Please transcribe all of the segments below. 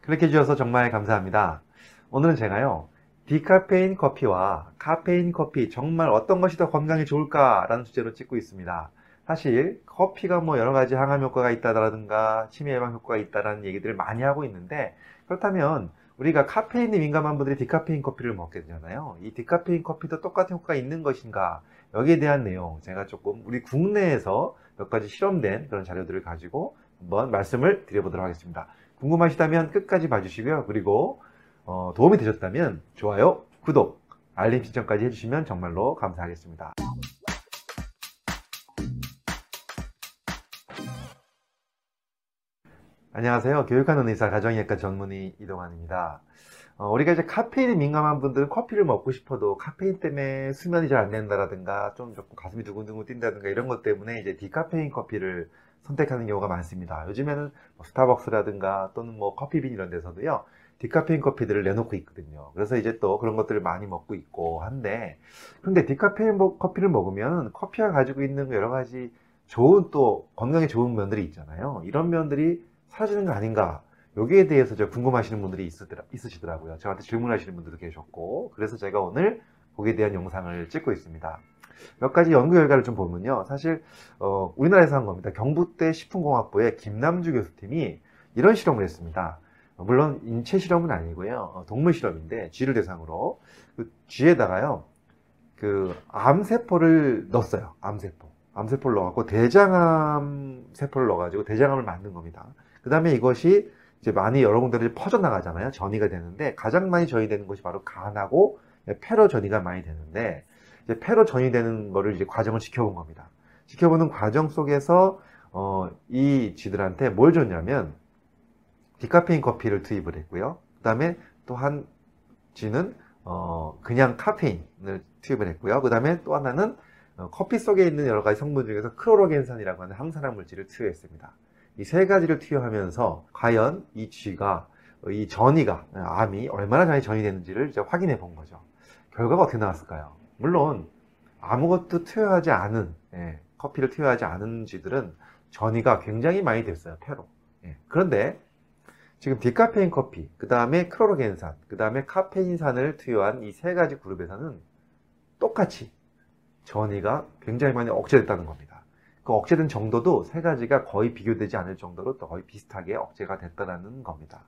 그렇게 해주셔서 정말 감사합니다. 오늘은 제가요, 디카페인 커피와 카페인 커피 정말 어떤 것이 더 건강에 좋을까라는 주제로 찍고 있습니다. 사실 커피가 뭐 여러 가지 항암 효과가 있다라든가 치매 예방 효과가 있다라는 얘기들을 많이 하고 있는데 그렇다면 우리가 카페인에 민감한 분들이 디카페인 커피를 먹게 되잖아요. 이 디카페인 커피도 똑같은 효과가 있는 것인가? 여기에 대한 내용 제가 조금 우리 국내에서 몇 가지 실험된 그런 자료들을 가지고 한번 말씀을 드려보도록 하겠습니다. 궁금하시다면 끝까지 봐주시고요. 그리고 어, 도움이 되셨다면 좋아요, 구독, 알림 신청까지 해주시면 정말로 감사하겠습니다. 안녕하세요. 교육하는 의사 가정의학과 전문의 이동환입니다. 어, 우리가 이제 카페인에 민감한 분들은 커피를 먹고 싶어도 카페인 때문에 수면이 잘 안 된다라든가 좀 조금 가슴이 두근두근 뛴다든가 이런 것 때문에 이제 디카페인 커피를 선택하는 경우가 많습니다. 요즘에는 뭐 스타벅스라든가 또는 뭐 커피빈 이런 데서도요. 디카페인 커피들을 내놓고 있거든요. 그래서 이제 또 그런 것들을 많이 먹고 있고 한데 그런데 디카페인 커피를 먹으면 커피가 가지고 있는 여러 가지 좋은 또 건강에 좋은 면들이 있잖아요. 이런 면들이 사라지는 거 아닌가? 여기에 대해서 저 궁금하시는 분들이 있으시더라, 고요 저한테 질문하시는 분들도 계셨고 그래서 제가 오늘 거기에 대한 영상을 찍고 있습니다. 몇 가지 연구 결과를 좀 보면요. 사실 어, 우리나라에서 한 겁니다. 경북대 식품공학부의 김남주 교수팀이 이런 실험을 했습니다. 물론 인체 실험은 아니고요. 어, 동물 실험인데 쥐를 대상으로 그 쥐에다가요. 그 암세포를 넣었어요. 암세포. 암세포를 넣어갖고 대장암 세포를 넣어가지고 대장암을 만든 겁니다. 그 다음에 이것이 이제 많이 여러 군데로 퍼져나가잖아요. 전이가 되는데 가장 많이 전이되는 것이 바로 간하고 폐로 전이가 많이 되는데 폐로 전이되는 거를 이제 과정을 지켜본 겁니다. 지켜보는 과정 속에서 어, 이 쥐들한테 뭘 줬냐면 디카페인 커피를 투입을 했고요. 그 다음에 또 한 쥐는 어, 그냥 카페인을 투입을 했고요. 그 다음에 또 하나는 어, 커피 속에 있는 여러 가지 성분 중에서 크로로겐산이라고 하는 항산화 물질을 투여했습니다. 이 세 가지를 투여하면서 과연 이 쥐가 이 전이가 암이 얼마나 잘 전이되는지를 이제 확인해 본 거죠. 결과가 어떻게 나왔을까요? 물론 아무것도 투여하지 않은 예, 커피를 투여하지 않은 쥐들은 전이가 굉장히 많이 됐어요. 폐로. 예, 그런데 지금 디카페인 커피, 그 다음에 크로로겐산, 그 다음에 카페인산을 투여한 이 세 가지 그룹에서는 똑같이 전이가 굉장히 많이 억제됐다는 겁니다. 그 억제된 정도도 세 가지가 거의 비교되지 않을 정도로 또 거의 비슷하게 억제가 됐다는 겁니다.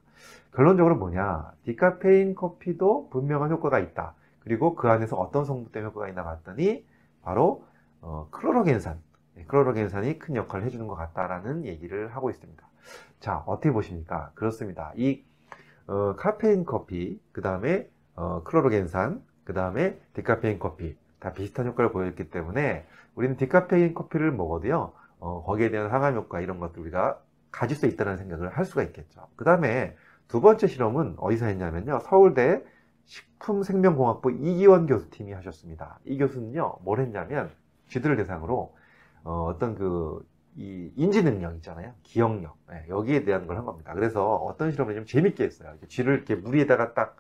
결론적으로 뭐냐? 디카페인 커피도 분명한 효과가 있다. 그리고 그 안에서 어떤 성분 때문에 효과가 있나 봤더니 바로 어, 클로로겐산, 네, 클로로겐산이 큰 역할을 해주는 것 같다라는 얘기를 하고 있습니다. 자, 어떻게 보십니까? 그렇습니다. 이 어, 카페인 커피, 그 다음에 어, 클로로겐산, 그 다음에 디카페인 커피 다 비슷한 효과를 보였기 때문에 우리는 디카페인 커피를 먹어도요 어, 거기에 대한 항암 효과 이런 것들 우리가 가질 수 있다는 생각을 할 수가 있겠죠. 그 다음에 두 번째 실험은 어디서 했냐면요 서울대 식품생명공학부 이기원 교수팀이 하셨습니다. 이 교수는요 뭘 했냐면 쥐들을 대상으로 어, 떤 그 이 인지 능력 있잖아요. 기억력. 네, 여기에 대한 걸 한 겁니다. 그래서 어떤 실험을 좀 재밌게 했어요. 쥐를 이렇게 물 위에다가 딱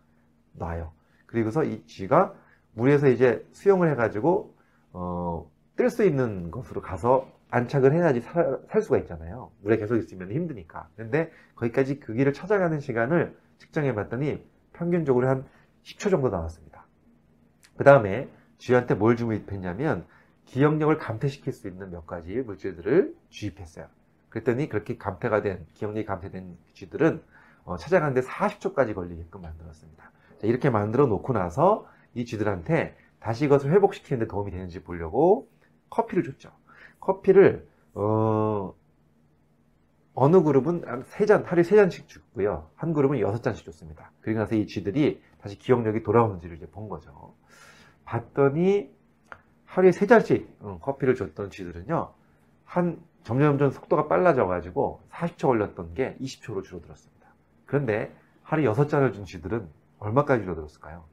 놔요. 그리고서 이 쥐가 물에서 이제 수영을 해가지고, 어, 뜰 수 있는 곳으로 가서 안착을 해야지 살, 살 수가 있잖아요. 물에 계속 있으면 힘드니까. 근데 거기까지 그 길을 찾아가는 시간을 측정해 봤더니 평균적으로 한 10초 정도 나왔습니다. 그 다음에 쥐한테 뭘 주입했냐면 기억력을 감퇴시킬 수 있는 몇 가지 물질들을 주입했어요. 그랬더니 그렇게 감퇴가 된, 기억력이 감퇴된 쥐들은 어, 찾아가는데 40초까지 걸리게끔 만들었습니다. 자, 이렇게 만들어 놓고 나서 이 쥐들한테 다시 이것을 회복시키는데 도움이 되는지 보려고 커피를 줬죠. 커피를, 어, 어느 그룹은 세 잔, 하루에 세 잔씩 줬고요. 한 그룹은 여섯 잔씩 줬습니다. 그리고 나서 이 쥐들이 다시 기억력이 돌아오는지를 이제 본 거죠. 봤더니 하루에 세 잔씩 어, 커피를 줬던 쥐들은요, 한 점점 점 속도가 빨라져 가지고 40초 걸렸던 게 20초로 줄어들었습니다. 그런데 하루에 6잔을 준 쥐들은 얼마까지 줄어들었을까요?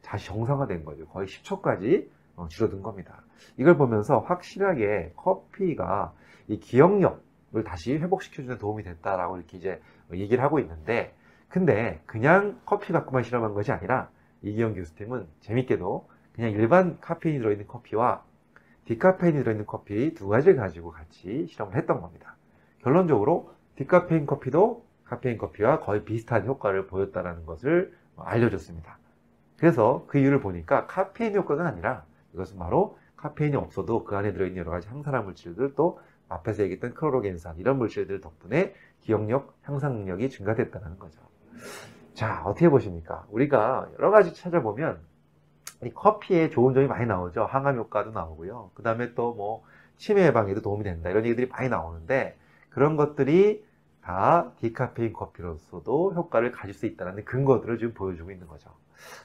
다시 정상화된 거죠. 거의 10초까지 어, 줄어든 겁니다. 이걸 보면서 확실하게 커피가 이 기억력을 다시 회복시켜주는 도움이 됐다라고 이렇게 이제 얘기를 하고 있는데, 근데 그냥 커피 갖고만 실험한 것이 아니라 이기영 교수팀은 재밌게도 그냥 일반 카페인이 들어있는 커피와 디카페인이 들어있는 커피 두 가지를 가지고 같이 실험을 했던 겁니다. 결론적으로 디카페인 커피도 카페인 커피와 거의 비슷한 효과를 보였다는 것을 알려줬습니다. 그래서 그 이유를 보니까 카페인 효과가 아니라 이것은 바로 카페인이 없어도 그 안에 들어있는 여러 가지 항산화 물질들 또 앞에서 얘기했던 크로로겐산 이런 물질들 덕분에 기억력 향상 능력이 증가됐다는 거죠. 자 어떻게 보십니까? 우리가 여러 가지 찾아보면 이 커피에 좋은 점이 많이 나오죠. 항암 효과도 나오고요. 그 다음에 또 뭐 치매 예방에도 도움이 된다 이런 얘기들이 많이 나오는데 그런 것들이 다 디카페인 커피로서도 효과를 가질 수 있다는 근거들을 지금 보여주고 있는 거죠.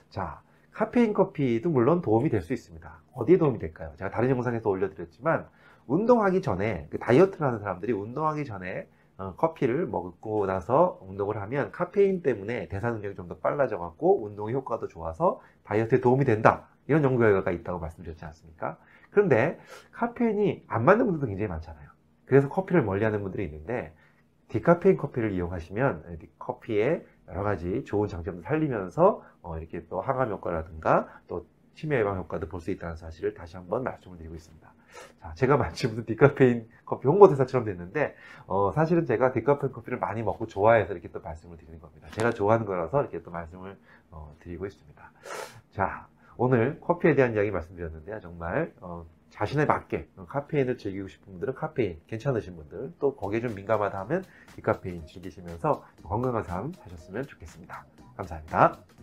자, 카페인 커피도 물론 도움이 될 수 있습니다. 어디에 도움이 될까요? 제가 다른 영상에서 올려드렸지만 운동하기 전에 그 다이어트를 하는 사람들이 운동하기 전에 어, 커피를 먹고 나서 운동을 하면 카페인 때문에 대사 능력이 좀 더 빨라져 갖고 운동의 효과도 좋아서 다이어트에 도움이 된다. 이런 연구 결과가 있다고 말씀드렸지 않습니까? 그런데 카페인이 안 맞는 분들도 굉장히 많잖아요. 그래서 커피를 멀리 하는 분들이 있는데 디카페인 커피를 이용하시면 커피에 여러 가지 좋은 장점도 살리면서 어, 이렇게 또 항암 효과라든가 또 치매 예방 효과도 볼 수 있다는 사실을 다시 한번 말씀을 드리고 있습니다. 자, 제가 마치 무슨 디카페인 커피 홍보대사처럼 됐는데 어, 사실은 제가 디카페인 커피를 많이 먹고 좋아해서 이렇게 또 말씀을 드리는 겁니다. 제가 좋아하는 거라서 이렇게 또 말씀을 어, 드리고 있습니다. 자, 오늘 커피에 대한 이야기 말씀드렸는데요. 정말 어, 자신에 맞게 카페인을 즐기고 싶은 분들은 카페인 괜찮으신 분들 또 거기에 좀 민감하다 하면 디카페인 즐기시면서 건강한 삶 사셨으면 좋겠습니다. 감사합니다.